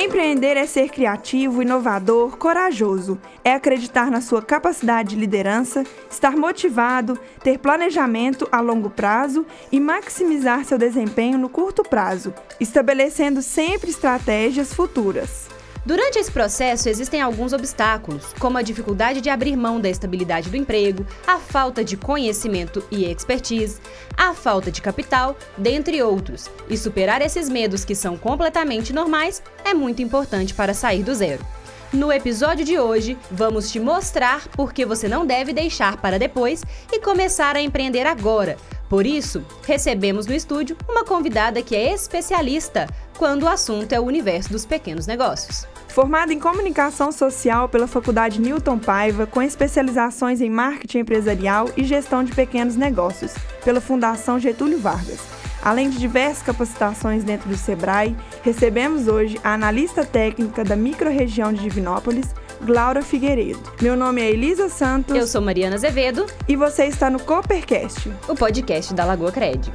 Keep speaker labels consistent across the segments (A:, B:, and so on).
A: Empreender é ser criativo, inovador, corajoso. É acreditar na sua capacidade de liderança, estar motivado, ter planejamento a longo prazo e maximizar seu desempenho no curto prazo, estabelecendo sempre estratégias futuras.
B: Durante esse processo, existem alguns obstáculos, como a dificuldade de abrir mão da estabilidade do emprego, a falta de conhecimento e expertise, a falta de capital, dentre outros. E superar esses medos, que são completamente normais, é muito importante para sair do zero. No episódio de hoje, vamos te mostrar por que você não deve deixar para depois e começar a empreender agora. Por isso, recebemos no estúdio uma convidada que é especialista quando o assunto é o universo dos pequenos negócios.
A: Formada em comunicação social pela Faculdade Newton Paiva, com especializações em marketing empresarial e gestão de pequenos negócios, pela Fundação Getúlio Vargas. Além de diversas capacitações dentro do Sebrae, recebemos hoje a analista técnica da microrregião de Divinópolis, Glaura Figueiredo. Meu nome é Elisa Santos.
B: Eu sou Mariana Azevedo.
A: E você está no Coopercast,
B: o podcast da Lagoa Cred.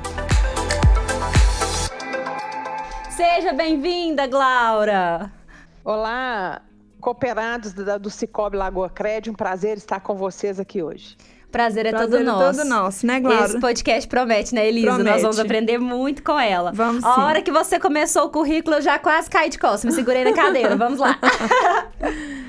B: Seja bem-vinda, Glaura!
C: Olá, cooperados do Cicobi Lagoa Cred, um prazer estar com vocês aqui hoje.
B: Prazer é
A: Prazer
B: todo
A: é
B: nosso.
A: todo nosso, né, Glaura?
B: Esse podcast promete, né, Elisa?
A: Promete.
B: Nós vamos aprender muito com ela.
A: Vamos
B: A
A: sim.
B: hora que você começou o currículo, eu já quase caí de costas. Me segurei na cadeira. Vamos lá.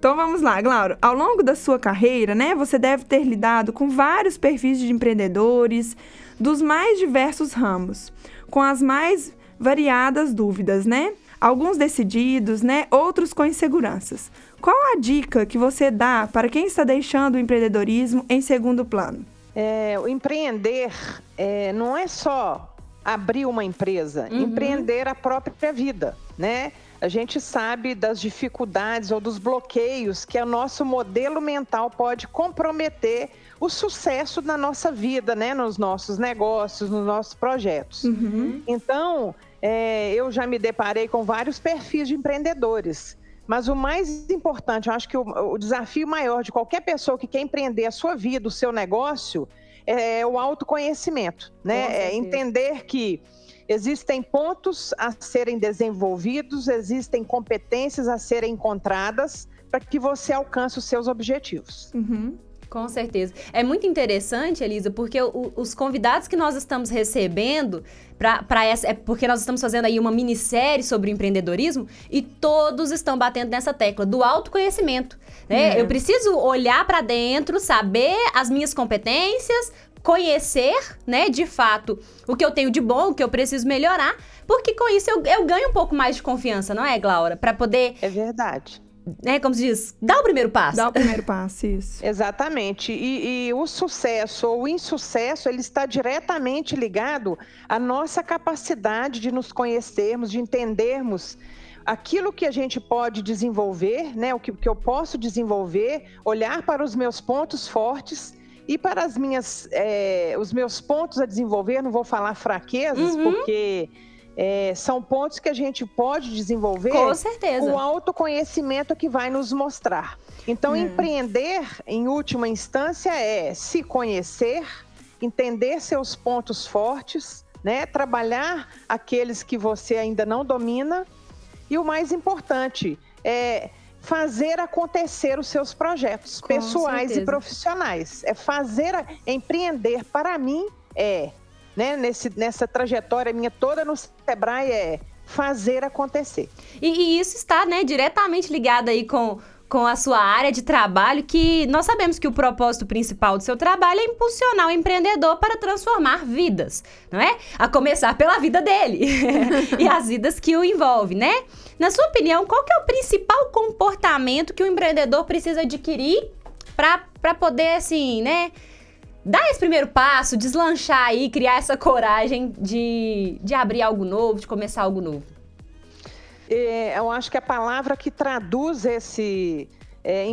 A: Então vamos lá, Glaura. Ao longo da sua carreira, né, você deve ter lidado com vários perfis de empreendedores dos mais diversos ramos, com as mais variadas dúvidas, né? Alguns decididos, né? Outros com inseguranças. Qual a dica que você dá para quem está deixando o empreendedorismo em segundo plano?
C: É, o empreender é, não é só abrir uma empresa,
B: Uhum.
C: empreender a própria vida, né? A gente sabe das dificuldades ou dos bloqueios que o nosso modelo mental pode comprometer o sucesso na nossa vida, né? Nos nossos negócios, nos nossos projetos. Então, é, eu já me deparei com vários perfis de empreendedores. Mas o mais importante, eu acho que o, o desafio maior de qualquer pessoa que quer empreender a sua vida, o seu negócio, é o autoconhecimento, né? É entender que existem pontos a serem desenvolvidos, existem competências a serem encontradas para que você alcance os seus objetivos.
A: Uhum.
B: Com certeza. É muito interessante, Elisa, porque o- os convidados que nós estamos recebendo para essa. É porque nós estamos fazendo aí uma minissérie sobre empreendedorismo e todos estão batendo nessa tecla do autoconhecimento. Né?
A: É.
B: Eu preciso olhar para dentro, saber as minhas competências, conhecer, né, de fato, o que eu tenho de bom, o que eu preciso melhorar, porque com isso eu, eu ganho um pouco mais de confiança, não é, Glaura? Para poder,
C: É verdade.
B: Né, como se diz, dar o primeiro passo.
A: Dá o primeiro passo, isso.
C: Exatamente. E, e o sucesso ou o insucesso, ele está diretamente ligado à nossa capacidade de nos conhecermos, de entendermos aquilo que a gente pode desenvolver, né? O que, que eu posso desenvolver, olhar para os meus pontos fortes e para as minhas, eh, os meus pontos a desenvolver. Não vou falar fraquezas,
B: Uhum.
C: porque eh, são pontos que a gente pode desenvolver
B: Com certeza.
C: o autoconhecimento que vai nos mostrar. Então,
A: É.
C: empreender, em última instância, é se conhecer, entender seus pontos fortes, né? trabalhar aqueles que você ainda não domina e o mais importante é fazer acontecer os seus projetos
B: Com
C: pessoais
B: certeza.
C: e profissionais. É fazer, empreender para mim é, né, nesse, nessa trajetória minha toda no Sebrae é fazer acontecer.
B: E, e isso está, né, diretamente ligado aí com, com a sua área de trabalho, que nós sabemos que o propósito principal do seu trabalho é impulsionar o empreendedor para transformar vidas, não é? A começar pela vida dele e as vidas que o envolvem, né? Na sua opinião, qual que é o principal comportamento que o empreendedor precisa adquirir para poder, assim, né, dar esse primeiro passo, deslanchar aí, criar essa coragem de, de abrir algo novo, de começar algo novo?
C: É, eu acho que a palavra que traduz esse, é,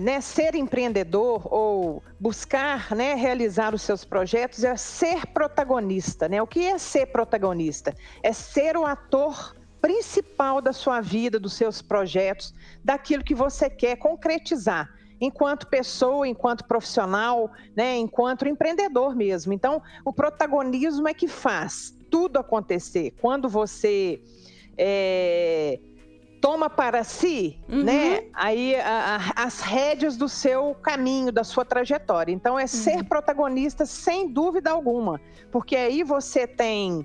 C: né, ser empreendedor ou buscar né, realizar os seus projetos é ser protagonista. Né? O que é ser protagonista? É ser o ator principal da sua vida, dos seus projetos, daquilo que você quer concretizar. Enquanto pessoa, enquanto profissional, né, enquanto empreendedor mesmo. Então, o protagonismo é que faz tudo acontecer. Quando você é, toma para si,
B: Uhum.
C: né? Aí a- a- as rédeas do seu caminho, da sua trajetória. Então é ser protagonista sem dúvida alguma, porque aí você tem,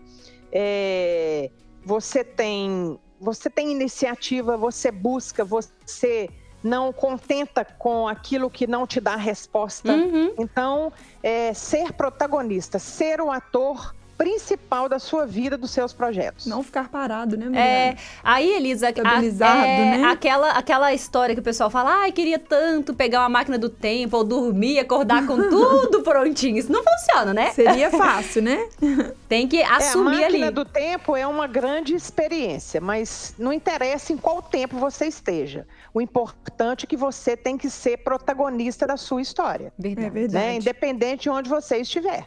C: é, você tem, você tem iniciativa, você busca, você não contenta com aquilo que não te dá resposta.
B: Uhum.
C: Então, é, ser protagonista, ser o ator principal da sua vida, dos seus projetos.
A: Não ficar parado, né,
B: É,
A: Mariana?
B: aí, Elisa, a-
A: Estabilizado,
B: é,
A: né?
B: aquela, aquela história que o pessoal fala, ai, queria tanto pegar uma máquina do tempo, ou dormir, acordar com tudo prontinho. Isso não funciona, né?
A: Seria fácil, né?
B: Tem que assumir
C: é, a máquina
B: ali.
C: do tempo é uma grande experiência, mas não interessa em qual tempo você esteja. O importante é que você tem que ser protagonista da sua história,
A: É
B: Verdade.
A: verdade.
C: né? Independente de onde você estiver.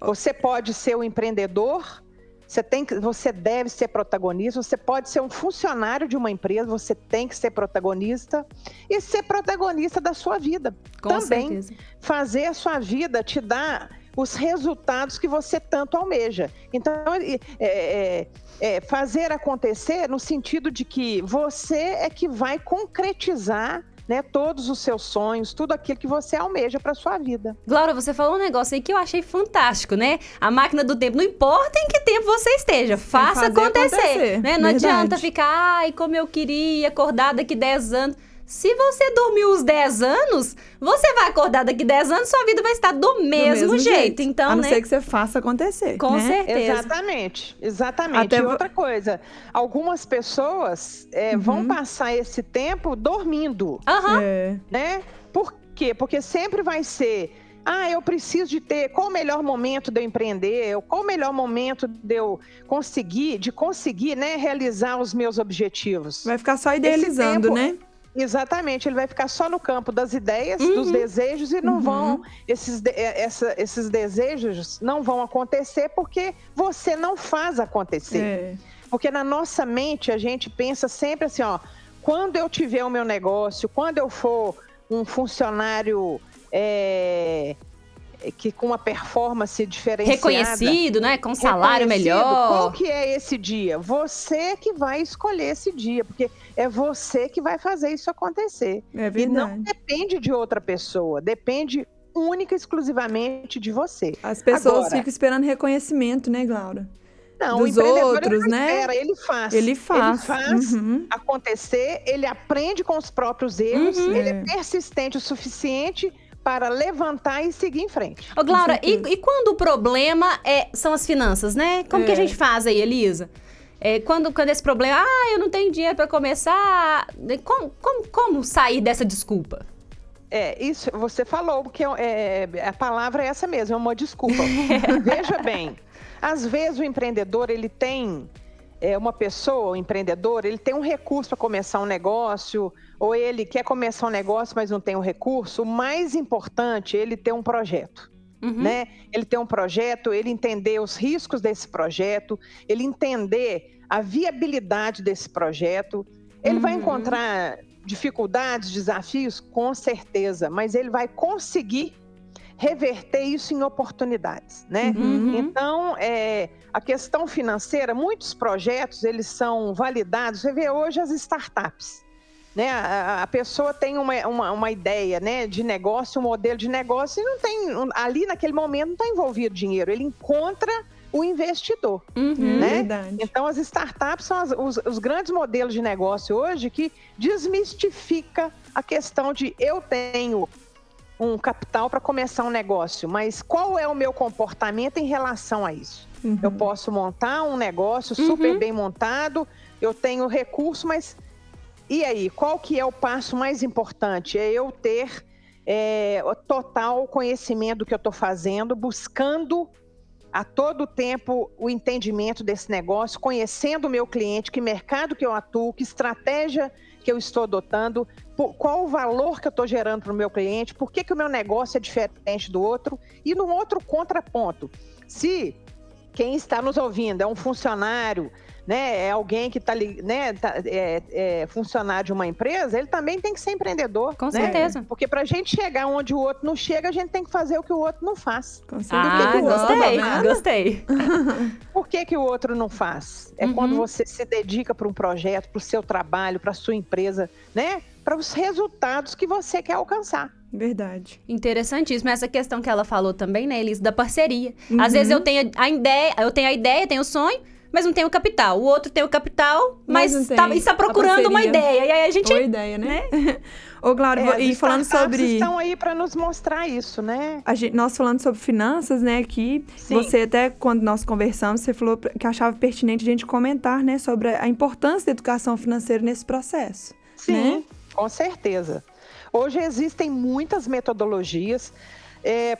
C: Você pode ser o empreendedor, você tem que, você deve ser protagonista. Você pode ser um funcionário de uma empresa, você tem que ser protagonista e ser protagonista da sua vida.
B: Com
C: também
B: certeza.
C: fazer a sua vida te dar os resultados que você tanto almeja. Então, é, é, é, fazer acontecer no sentido de que você é que vai concretizar né, todos os seus sonhos, tudo aquilo que você almeja para sua vida.
B: Glória, você falou um negócio aí que eu achei fantástico, né? A máquina do tempo, não importa em que tempo você esteja, faça acontecer,
A: acontecer,
B: né? Não
A: verdade.
B: adianta ficar, ai, como eu queria acordar daqui 10 anos. Se você dormiu os 10 anos, você vai acordar daqui 10 anos, sua vida vai estar do
A: Do
B: mesmo, jeito. Então,
A: a não
B: né?
A: ser que você faça acontecer.
B: Com
A: né?
B: certeza.
C: Exatamente, exatamente.
A: Até
C: e outra coisa, algumas pessoas é, vão
A: Uhum.
C: passar esse tempo dormindo.
B: Aham.
A: É.
C: né? Por quê? Porque sempre vai ser. Ah, eu preciso de ter. Qual o melhor momento de eu empreender? Qual o melhor momento de eu conseguir, de conseguir, né, realizar os meus objetivos?
A: Vai ficar só idealizando,
C: tempo-
A: né?
C: Exatamente, ele vai ficar só no campo das ideias,
B: Uhum.
C: dos desejos e não
A: Uhum.
C: vão esses, eh, essa- esses desejos não vão acontecer porque você não faz acontecer.
A: É.
C: Porque na nossa mente a gente pensa sempre assim, ó, quando eu tiver o meu negócio, quando eu for um funcionário é, que com uma performance diferenciada,
B: Reconhecido, né? Com salário
C: reconhecido,
B: melhor.
C: Qual que é esse dia? Você que vai escolher esse dia, porque é você que vai fazer isso acontecer.
A: É
C: E não
A: verdade.
C: depende de outra pessoa, depende única e exclusivamente de você.
A: As pessoas
C: Agora-
A: ficam esperando reconhecimento, né, Glaura?
C: Não,
A: Dos
C: o empreendedor
A: outros,
C: ele
A: né?
C: espera, ele faz.
A: Ele faz.
C: Ele faz
A: Uhum.
C: acontecer, ele aprende com os próprios erros,
B: Uhum.
C: ele é
A: É.
C: persistente o suficiente para levantar e seguir em frente.
B: Ô, Glaura, e, e quando o problema é, são as finanças, né? Como que a
A: É.
B: gente faz aí, Elisa? É, quando, quando esse problema, ah, eu não tenho dinheiro pra começar. né, Como, como, como sair dessa desculpa?
C: É, isso você falou, porque é, a palavra é essa mesmo, é uma desculpa. Veja bem, às vezes o empreendedor, ele tem é, uma pessoa, o empreendedor, ele tem um recurso para começar um negócio, ou ele quer começar um negócio, mas não tem o recurso. O mais importante é ele ter um projeto.
B: Uhum.
C: né? Ele ter um projeto, ele entender os riscos desse projeto, ele entender a viabilidade desse projeto. Ele vai
B: Uhum.
C: encontrar dificuldades, desafios, com certeza, mas ele vai conseguir reverter isso em oportunidades, né?
B: Uhum.
C: Então, é, a questão financeira, muitos projetos eles são validados. Você vê hoje as startups. Né? A, a pessoa tem uma, uma, uma ideia né, de negócio, um modelo de negócio, e não tem. Ali naquele momento não está envolvido dinheiro. Ele encontra o investidor.
B: Uhum.
A: É
C: Né?
A: verdade.
C: Então, as startups são as- os, os grandes modelos de negócio hoje que desmistifica a questão de eu tenho um capital para começar um negócio, mas qual é o meu comportamento em relação a isso?
A: Uhum.
C: Eu posso montar um negócio super
B: Uhum.
C: bem montado, eu tenho recurso, mas e aí? Qual que é o passo mais importante? É eu ter é, o total conhecimento do que eu estou fazendo, buscando a todo tempo o entendimento desse negócio, conhecendo o meu cliente, que mercado que eu atuo, que estratégia que eu estou adotando, qual o valor que eu estou gerando para o meu cliente, por que, que o meu negócio é diferente do outro. E num outro contraponto, se quem está nos ouvindo é um funcionário, né, é alguém que está né, tá, é, é, funcionário de uma empresa, ele também tem que ser empreendedor.
B: Com
C: né?
B: certeza.
C: Porque para a gente chegar onde o outro não chega, a gente tem que fazer o que o outro não faz.
A: Com certeza.
B: Ah,
C: que que outro
B: gostei, gostei.
C: Por que, que o outro não faz? É
B: Uhum.
C: quando você se dedica para um projeto, para o seu trabalho, para a sua empresa, né? Para os resultados que você quer alcançar.
A: Verdade.
B: Interessantíssimo essa questão que ela falou também, né, Elis, da parceria.
A: Uhum.
B: Às vezes eu tenho a ideia, eu tenho a ideia, tenho o sonho, mas não tenho o capital. O outro tem o capital,
A: Mas
B: tá, está
A: a
B: procurando uma ideia. E aí a gente
A: Boa ideia, né? Ô, Glauro,
C: É,
A: e falando sobre.
C: estão aí para nos mostrar isso, né?
A: A gente, nós falando sobre finanças, né, aqui,
C: Sim.
A: você até, quando nós conversamos, você falou que achava pertinente a gente comentar, né, sobre a importância da educação financeira nesse processo.
C: Sim,
A: né?
C: Com certeza. Hoje existem muitas metodologias.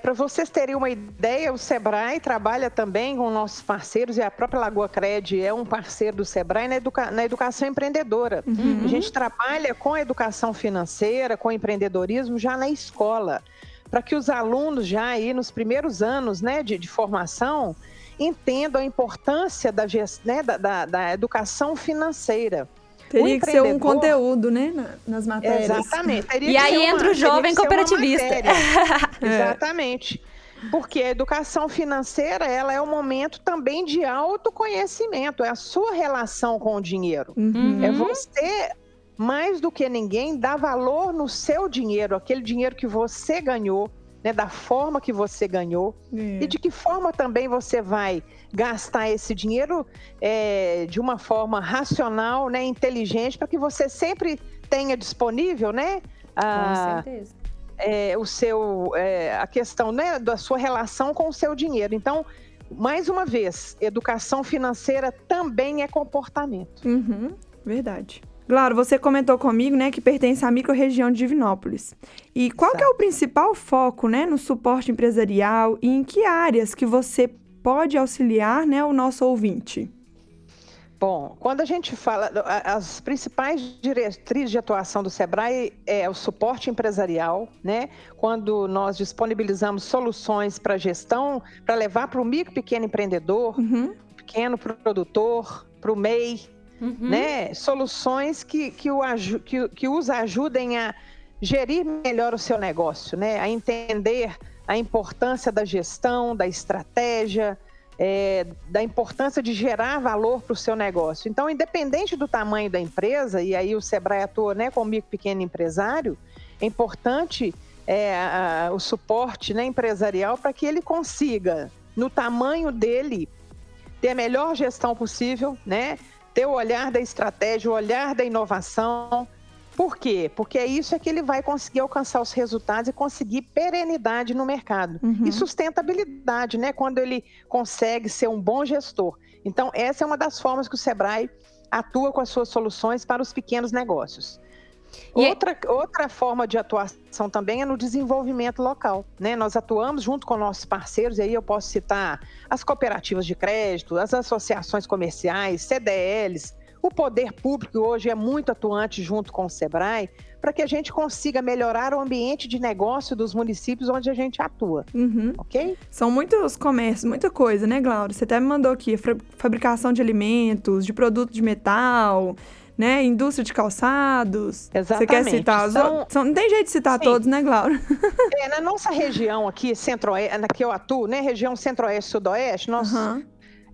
C: Para vocês terem uma ideia, o Sebrae trabalha também com nossos parceiros e a própria Lagoa Cred é um parceiro do Sebrae na, educa- na educação empreendedora.
A: Uhum.
C: A gente trabalha com a educação financeira, com empreendedorismo já na escola, para que os alunos já aí nos primeiros anos né, de, de formação entendam a importância da, né, da- da- da educação financeira.
A: Teria que ser um conteúdo, né, na- nas matérias.
C: Exatamente. Teria
B: E aí
C: uma-
B: entra o jovem cooperativista.
A: É.
C: Exatamente. Porque a educação financeira, ela é um momento também de autoconhecimento, é a sua relação com o dinheiro.
A: Uhum.
C: É você, mais do que ninguém, dar valor no seu dinheiro, aquele dinheiro que você ganhou, né, da forma que você ganhou.
A: É.
C: E de que forma também você vai gastar esse dinheiro é, de uma forma racional, né, inteligente, para que você sempre tenha disponível, né,
B: Com
C: a,
B: certeza.
C: é, o seu, é, a questão né, da sua relação com o seu dinheiro. Então, mais uma vez, educação financeira também é comportamento.
A: Uhum, verdade. Claro, você comentou comigo, né, que pertence à microrregião de Divinópolis. E qual que é o principal foco, né, no suporte empresarial e em que áreas que você pode auxiliar, né, o nosso ouvinte?
C: Bom, quando a gente fala, as principais diretrizes de atuação do Sebrae é o suporte empresarial, né? Quando nós disponibilizamos soluções para gestão, para levar para o micro e pequeno empreendedor,
A: Uhum,
C: pequeno produtor, para o MEI,
B: Uhum.
C: né? Soluções que, que, o, que, que os ajudem a gerir melhor o seu negócio, né? A entender a importância da gestão, da estratégia, é, da importância de gerar valor para o seu negócio. Então, independente do tamanho da empresa, e aí o Sebrae atua né, como micro pequeno empresário, é importante é, a- o suporte né, empresarial para que ele consiga, no tamanho dele, ter a melhor gestão possível, né? Ter o olhar da estratégia, o olhar da inovação. Por quê? Porque é isso é que ele vai conseguir alcançar os resultados e conseguir perenidade no mercado.
A: Uhum.
C: E sustentabilidade, né? Quando ele consegue ser um bom gestor. Então, essa é uma das formas que o Sebrae atua com as suas soluções para os pequenos negócios.
B: E é-
C: Outra, outra forma de atuação também é no desenvolvimento local. Né? Nós atuamos junto com nossos parceiros, e aí eu posso citar as cooperativas de crédito, as associações comerciais, CDLs, o poder público hoje é muito atuante junto com o SEBRAE, para que a gente consiga melhorar o ambiente de negócio dos municípios onde a gente atua,
A: uhum.
C: ok?
A: São muitos comércios, muita coisa, né, Glaura? Você até me mandou aqui, fa- fabricação de alimentos, de produto de metal, né, indústria de calçados. Você quer
C: Exatamente.
A: citar
C: São-?
A: São- Não tem jeito de citar
C: Sim.
A: todos, né, Glaura?
C: É, na nossa região aqui, centro-oeste, na que eu atuo, né, região centro-oeste e sudoeste, nós
A: Aham.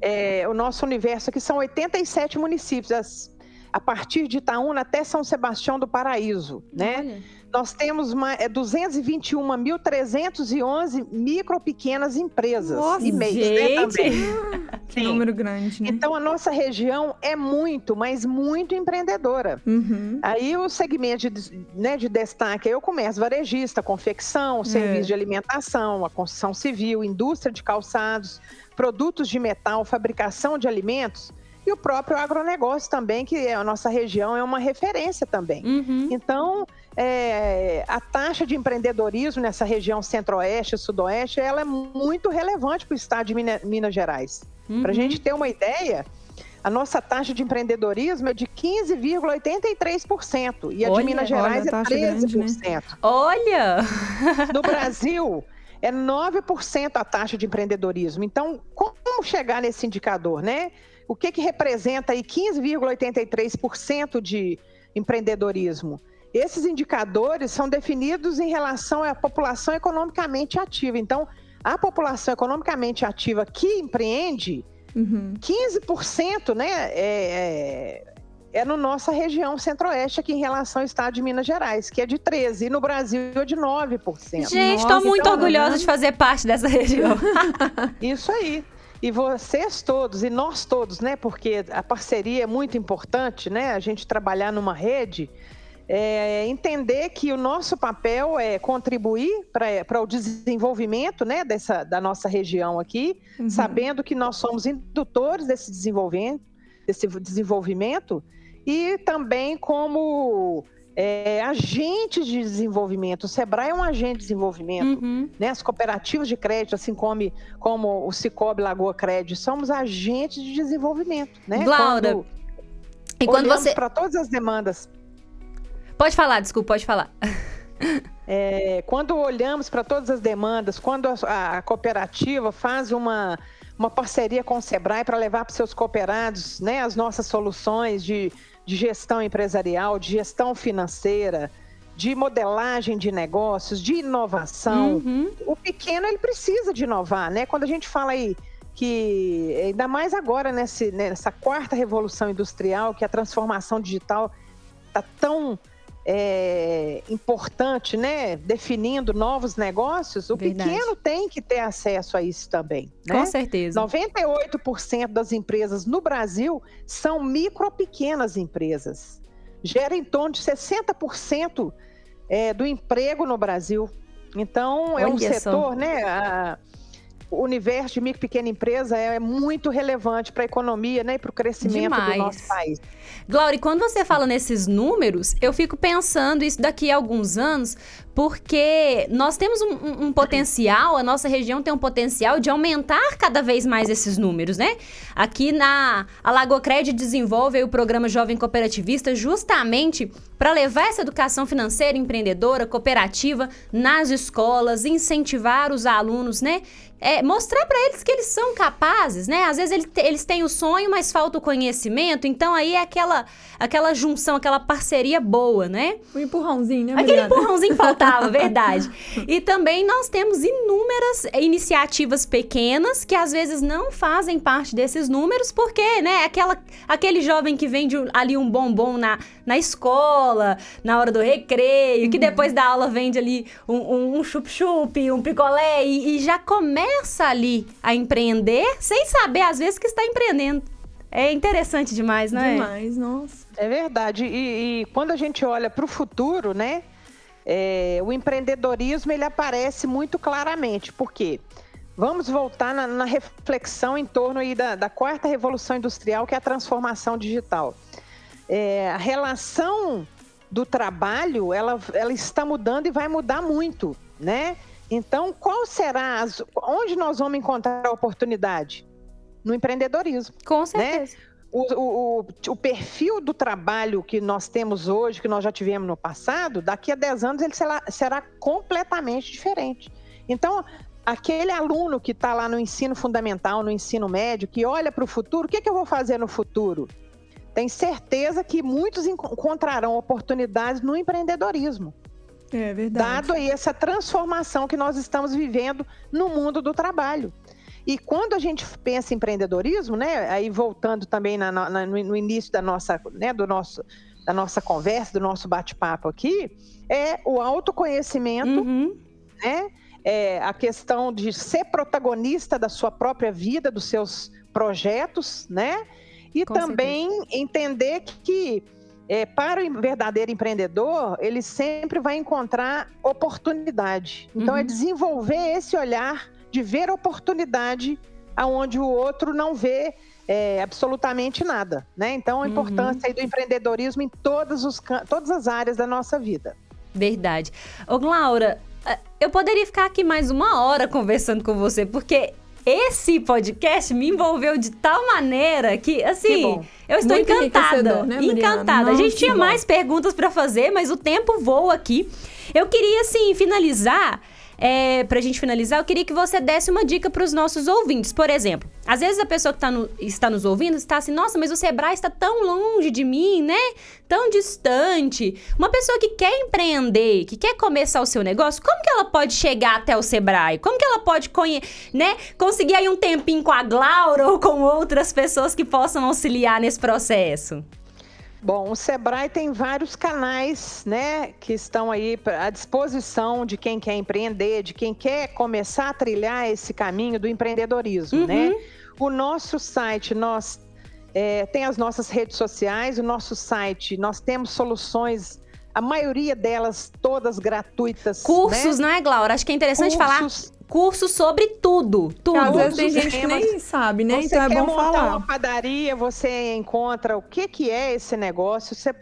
C: é, o nosso universo aqui são 87 municípios, as- a partir de Itaúna até São Sebastião do Paraíso, né?
B: Olha.
C: Nós temos uma, é, 221.311 micro pequenas empresas
A: Nossa,
C: e MEIs, né, também.
A: Que
C: Sim.
A: número grande, né?
C: Então a nossa região é muito, mas muito empreendedora.
A: Uhum.
C: Aí o segmento de, né, de destaque é o comércio varejista, confecção,
A: É.
C: serviço de alimentação, a construção civil, indústria de calçados, produtos de metal, fabricação de alimentos e o próprio agronegócio também, que é a nossa região é uma referência também.
B: Uhum.
C: Então, é, a taxa de empreendedorismo nessa região centro-oeste e sudoeste, ela é muito relevante para o estado de Mina- Minas Gerais. Para a
B: Uhum.
C: gente ter uma ideia, a nossa taxa de empreendedorismo é de 15,83% e a
B: Olha,
C: de Minas
A: olha,
C: Gerais é
A: taxa grande, né?
C: 13%.
B: Olha!
C: No Brasil, é 9% a taxa de empreendedorismo. Então, como chegar nesse indicador, né? O que, que representa aí 15,83% de empreendedorismo? Esses indicadores são definidos em relação à população economicamente ativa. Então, a população economicamente ativa que empreende, uhum. 15% né, é, é, é no nossa região centro-oeste aqui em relação ao estado de Minas Gerais, que é de 13%, e no Brasil é de 9%.
B: Gente, estou muito então, orgulhosa né? de fazer parte dessa região.
C: Isso aí. E vocês todos, e nós todos, né? Porque a parceria é muito importante, né? A gente trabalhar numa rede, é, entender que o nosso papel é contribuir para o desenvolvimento né, dessa, da nossa região aqui, uhum. sabendo que nós somos indutores desse desenvolvimento, desse desenvolvimento e também como é, agentes de desenvolvimento. O Sebrae é um agente de desenvolvimento. Uhum. Né? As cooperativas de crédito, assim como, como o Cicobi Lagoa Crédito, somos agentes de desenvolvimento. Né?
B: Laura, quando e quando você.
C: para todas as demandas.
B: Pode falar, desculpa, pode falar.
C: É, quando olhamos para todas as demandas, quando a, a cooperativa faz uma, uma parceria com o Sebrae para levar para os seus cooperados né, as nossas soluções de de gestão empresarial, de gestão financeira, de modelagem de negócios, de inovação. Uhum. O pequeno ele precisa de inovar, né? Quando a gente fala aí que ainda mais agora nesse, nessa quarta revolução industrial, que a transformação digital está tão é, importante, né? Definindo novos negócios, o Verdade. pequeno tem que ter acesso a isso também. Né?
B: Com certeza.
C: 98% das empresas no Brasil são micro pequenas empresas. Gera em torno de 60% é, do emprego no Brasil. Então, é Olha um setor, só. né? A, o universo de micro e pequena empresa é muito relevante para a economia né, e para o crescimento Demais. do nosso país.
B: Glória, quando você fala nesses números, eu fico pensando isso daqui a alguns anos, porque nós temos um, um, um, potencial, a nossa região tem um potencial de aumentar cada vez mais esses números, né? Aqui na Alagocred desenvolve o programa Jovem Cooperativista justamente para levar essa educação financeira empreendedora, cooperativa nas escolas, incentivar os alunos, né? É, mostrar para eles que eles são capazes, né? Às vezes eles, eles têm o sonho, mas falta o conhecimento, então aí é aquela, aquela junção, aquela parceria boa, né?
A: O empurrãozinho, né?
B: Aquele empurrãozinho faltava faltava, verdade. E também nós temos inúmeras iniciativas pequenas que às vezes não fazem parte desses números, porque, né, aquela, aquele jovem que vende ali um bombom na, na escola, na hora do recreio, uhum. que depois da aula vende ali um, um chup-chup, um picolé, e, e já começa ali a empreender sem saber, às vezes, que está empreendendo. É interessante demais, não
A: é? Demais, nossa.
C: É verdade. E, e quando a gente olha para o futuro, né? é, o empreendedorismo ele aparece muito claramente. Por quê? Vamos voltar na, na reflexão em torno aí da, da, quarta revolução industrial, que é a transformação digital. É, a relação do trabalho, ela, ela está mudando e vai mudar muito, né? Então, qual será, as, onde nós vamos encontrar a oportunidade? No empreendedorismo.
B: Com né? certeza. Né?
C: o, o, o, perfil do trabalho que nós temos hoje, que nós já tivemos no passado, daqui a 10 anos ele será, será completamente diferente. Então, aquele aluno que está lá no ensino fundamental, no ensino médio, que olha para o futuro, o que, que eu vou fazer no futuro? Tem certeza que muitos encontrarão oportunidades no empreendedorismo.
A: É verdade.
C: Dado aí essa transformação que nós estamos vivendo no mundo do trabalho. E quando a gente pensa em empreendedorismo, né, aí voltando também na, na, no início da nossa, né, do nosso, da nossa conversa, do nosso bate-papo aqui, é o autoconhecimento, uhum. né, é a questão de ser protagonista da sua própria vida, dos seus projetos, né, e Com também certeza. entender que é, para o verdadeiro empreendedor, ele sempre vai encontrar oportunidade. Então, é uhum. é desenvolver esse olhar de ver oportunidade aonde o outro não vê é, absolutamente nada, né? Então a uhum. importância uhum. do empreendedorismo em todas, os, todas as áreas da nossa vida.
B: Verdade. Ô, Laura, eu poderia ficar aqui mais uma hora conversando com você, porque esse podcast me envolveu de tal maneira que, assim, que eu estou Muito encantada. Né, encantada. A gente tinha mais perguntas para fazer, mas o tempo voa aqui. Eu queria, assim, finalizar é, pra gente finalizar, eu queria que você desse uma dica para os nossos ouvintes. Por exemplo, às vezes a pessoa que tá no, está nos ouvindo está assim, nossa, mas o Sebrae está tão longe de mim, né? Tão distante. Uma pessoa que quer empreender, que quer começar o seu negócio, como que ela pode chegar até o Sebrae? Como que ela pode né, conseguir aí um tempinho com a Glaura ou com outras pessoas que possam auxiliar nesse processo?
C: Bom, o Sebrae tem vários canais, né, que estão aí à disposição de quem quer empreender, de quem quer começar a trilhar esse caminho do empreendedorismo, né? uhum. né? O nosso site, nós é, tem as nossas redes sociais, o nosso site, nós temos soluções a maioria delas todas gratuitas.
B: Cursos,
C: né?
B: não é, Glaura? Acho que é interessante Cursos, falar curso sobre tudo. Tudo.
A: Às vezes tem gente que nem sabe, né?
C: Você
A: então é
C: bom
A: montar falar.
C: uma padaria, você encontra o que, que é esse negócio. Você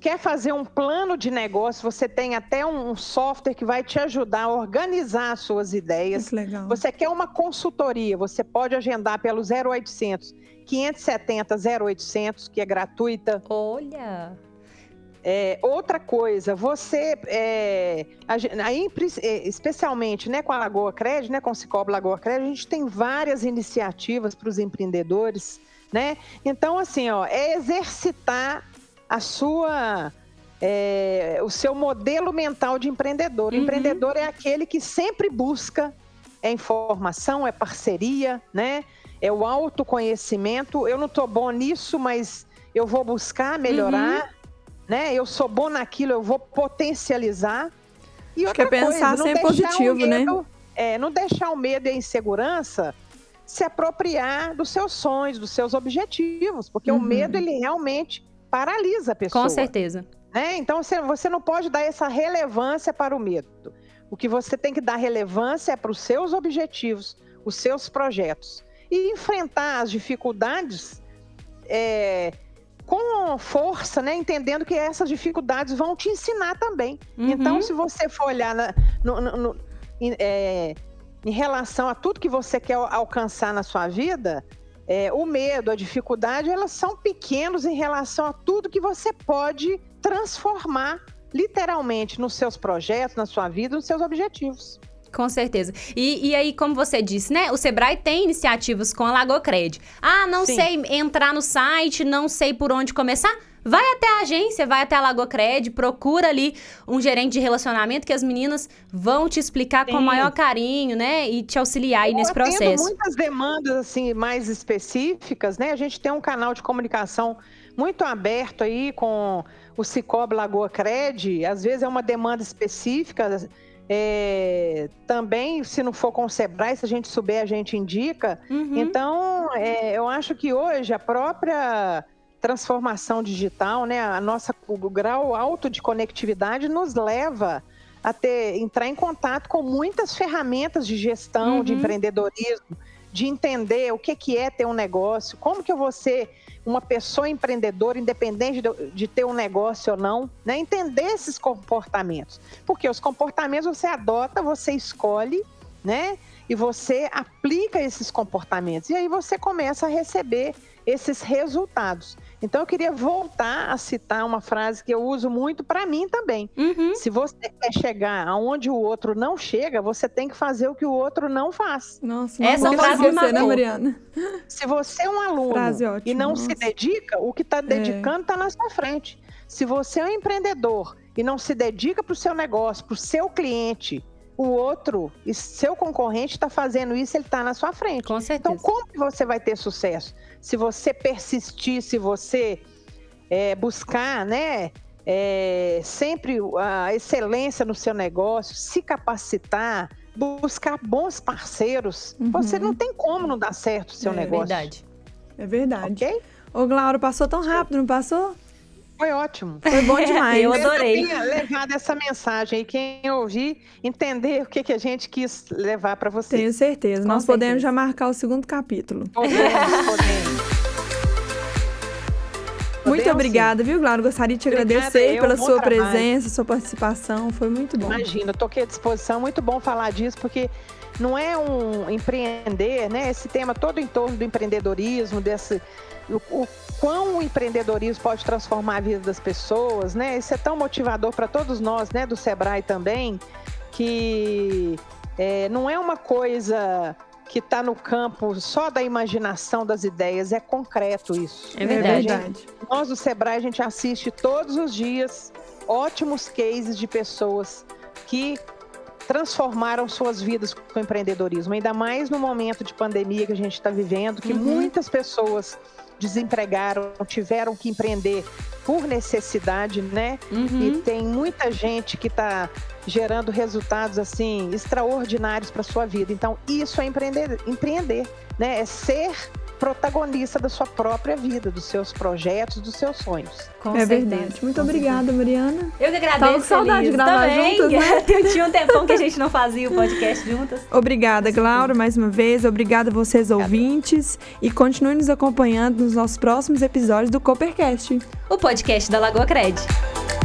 C: quer fazer um plano de negócio, você tem até um software que vai te ajudar a organizar as suas ideias.
A: Que legal.
C: Você quer uma consultoria, você pode agendar pelo 0800 570 0800, que é gratuita.
B: Olha!
C: É, outra coisa, você, é, aí, é, especialmente né, com a Lagoa Crédito, né, com o Cicobi Lagoa Crédito, a gente tem várias iniciativas para os empreendedores, né? Então, assim, ó, é exercitar a sua, é, o seu modelo mental de empreendedor. Uhum. O empreendedor é aquele que sempre busca é informação, é parceria, né? É o autoconhecimento. Eu não estou bom nisso, mas eu vou buscar melhorar. Uhum né? Eu sou bom naquilo, eu vou potencializar.
A: E outra Acho que é pensar coisa, sempre positivo, né?
C: medo, né? É, não deixar o medo e a insegurança se apropriar dos seus sonhos, dos seus objetivos, porque uhum. o medo ele realmente paralisa a pessoa.
B: Com certeza.
C: Né? Então você, você não pode dar essa relevância para o medo. O que você tem que dar relevância é para os seus objetivos, os seus projetos. E enfrentar as dificuldades é, com força, né, entendendo que essas dificuldades vão te ensinar também. Uhum. Então, se você for olhar na, no, no, no, em, é, em relação a tudo que você quer alcançar na sua vida, é, o medo, a dificuldade, elas são pequenos em relação a tudo que você pode transformar literalmente nos seus projetos, na sua vida, nos seus objetivos.
B: Com certeza. E, e aí, como você disse, né? O Sebrae tem iniciativas com a Lagocred. Ah, não Sim. sei entrar no site, não sei por onde começar. Vai até a agência, vai até a Lagocred, procura ali um gerente de relacionamento que as meninas vão te explicar Sim. com o maior carinho, né? E te auxiliar aí nesse processo.
C: muitas demandas assim mais específicas, né? A gente tem um canal de comunicação muito aberto aí com o Cicobi Lagoa Cred. Às vezes é uma demanda específica é, também, se não for com o Sebrae, se a gente souber, a gente indica. Uhum. Então, é, eu acho que hoje a própria transformação digital, né, a nossa, o grau alto de conectividade nos leva a ter, entrar em contato com muitas ferramentas de gestão, uhum. de empreendedorismo, de entender o que, que é ter um negócio, como que eu vou ser uma pessoa empreendedora, independente de, de, ter um negócio ou não, né? entender esses comportamentos. Porque os comportamentos você adota, você escolhe, né? E você aplica esses comportamentos. E aí você começa a receber esses resultados. Então eu queria voltar a citar uma frase que eu uso muito para mim também. Uhum. Se você quer chegar aonde o outro não chega, você tem que fazer o que o outro não faz.
A: Nossa, essa frase você, né, Mariana?
C: Se você é um aluno e não nossa. se dedica, o que está dedicando está é. na sua frente. Se você é um empreendedor e não se dedica para o seu negócio, para o seu cliente, o outro, seu concorrente está fazendo isso, ele está na sua frente.
B: Com certeza.
C: Então, como que você vai ter sucesso? Se você persistir, se você é, buscar, né, é, sempre a excelência no seu negócio, se capacitar, buscar bons parceiros, uhum. você não tem como não dar certo o seu
A: é,
C: negócio.
A: É verdade. É verdade. Ok? Ô, Glauro, passou tão rápido, não passou?
C: Foi ótimo.
A: Foi bom demais.
B: eu adorei.
C: Eu levado essa mensagem e quem ouvir, entender o que, que a gente quis levar para você.
A: Tenho certeza. Com Nós certeza. podemos já marcar o segundo capítulo.
C: Podemos, podemos.
A: Muito obrigada, viu, Claro? Gostaria de te obrigada, agradecer eu, pela sua trabalho. presença, sua participação. Foi muito bom.
C: Imagina, estou aqui à disposição. Muito bom falar disso, porque não é um empreender, né? Esse tema todo em torno do empreendedorismo, desse o, o quão o empreendedorismo pode transformar a vida das pessoas, né? Isso é tão motivador para todos nós, né, do Sebrae também, que É, não é uma coisa que está no campo só da imaginação das ideias, é concreto isso.
B: É verdade.
A: É verdade.
C: Nós do Sebrae a gente assiste todos os dias ótimos cases de pessoas que transformaram suas vidas com o empreendedorismo, ainda mais no momento de pandemia que a gente está vivendo, que
B: Uhum.
C: muitas pessoas desempregaram, tiveram que empreender por necessidade, né? E
B: Uhum.
C: tem muita gente que está gerando resultados assim extraordinários para sua vida. Então, isso é empreender, empreender, né? É ser protagonista da sua própria vida, dos seus projetos, dos seus sonhos.
B: Com
A: é
B: certeza,
A: verdade. Muito
B: com
A: obrigada, Mariana.
B: certeza. Eu que agradeço.
A: Tava com saudade de gravar
B: também.
A: juntas, né?
B: Eu tinha um tempão que a gente não fazia o podcast juntas.
A: Obrigada, Glaura, mais uma vez. Obrigada a vocês, ouvintes. E continue nos acompanhando nos nossos próximos episódios do Coopercast.
B: O podcast da Lagoa Cred.